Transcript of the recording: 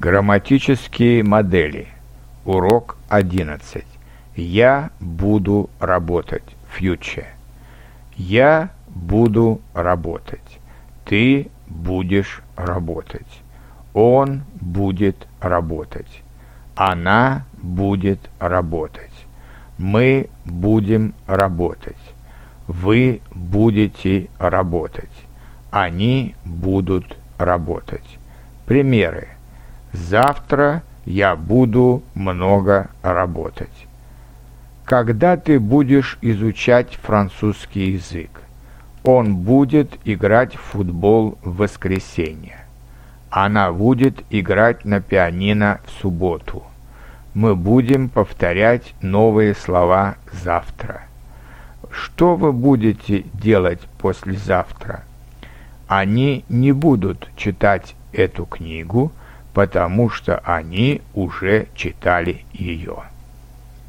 Грамматические модели. Урок 11. Я буду работать. Future. Я буду работать. Ты будешь работать. Он будет работать. Она будет работать. Мы будем работать. Вы будете работать. Они будут работать. Примеры. Завтра я буду много работать. Когда ты будешь изучать французский язык? Он будет играть в футбол в воскресенье. Она будет играть на пианино в субботу. Мы будем повторять новые слова завтра. Что вы будете делать послезавтра? Они не будут читать эту книгу, потому что они уже читали ее.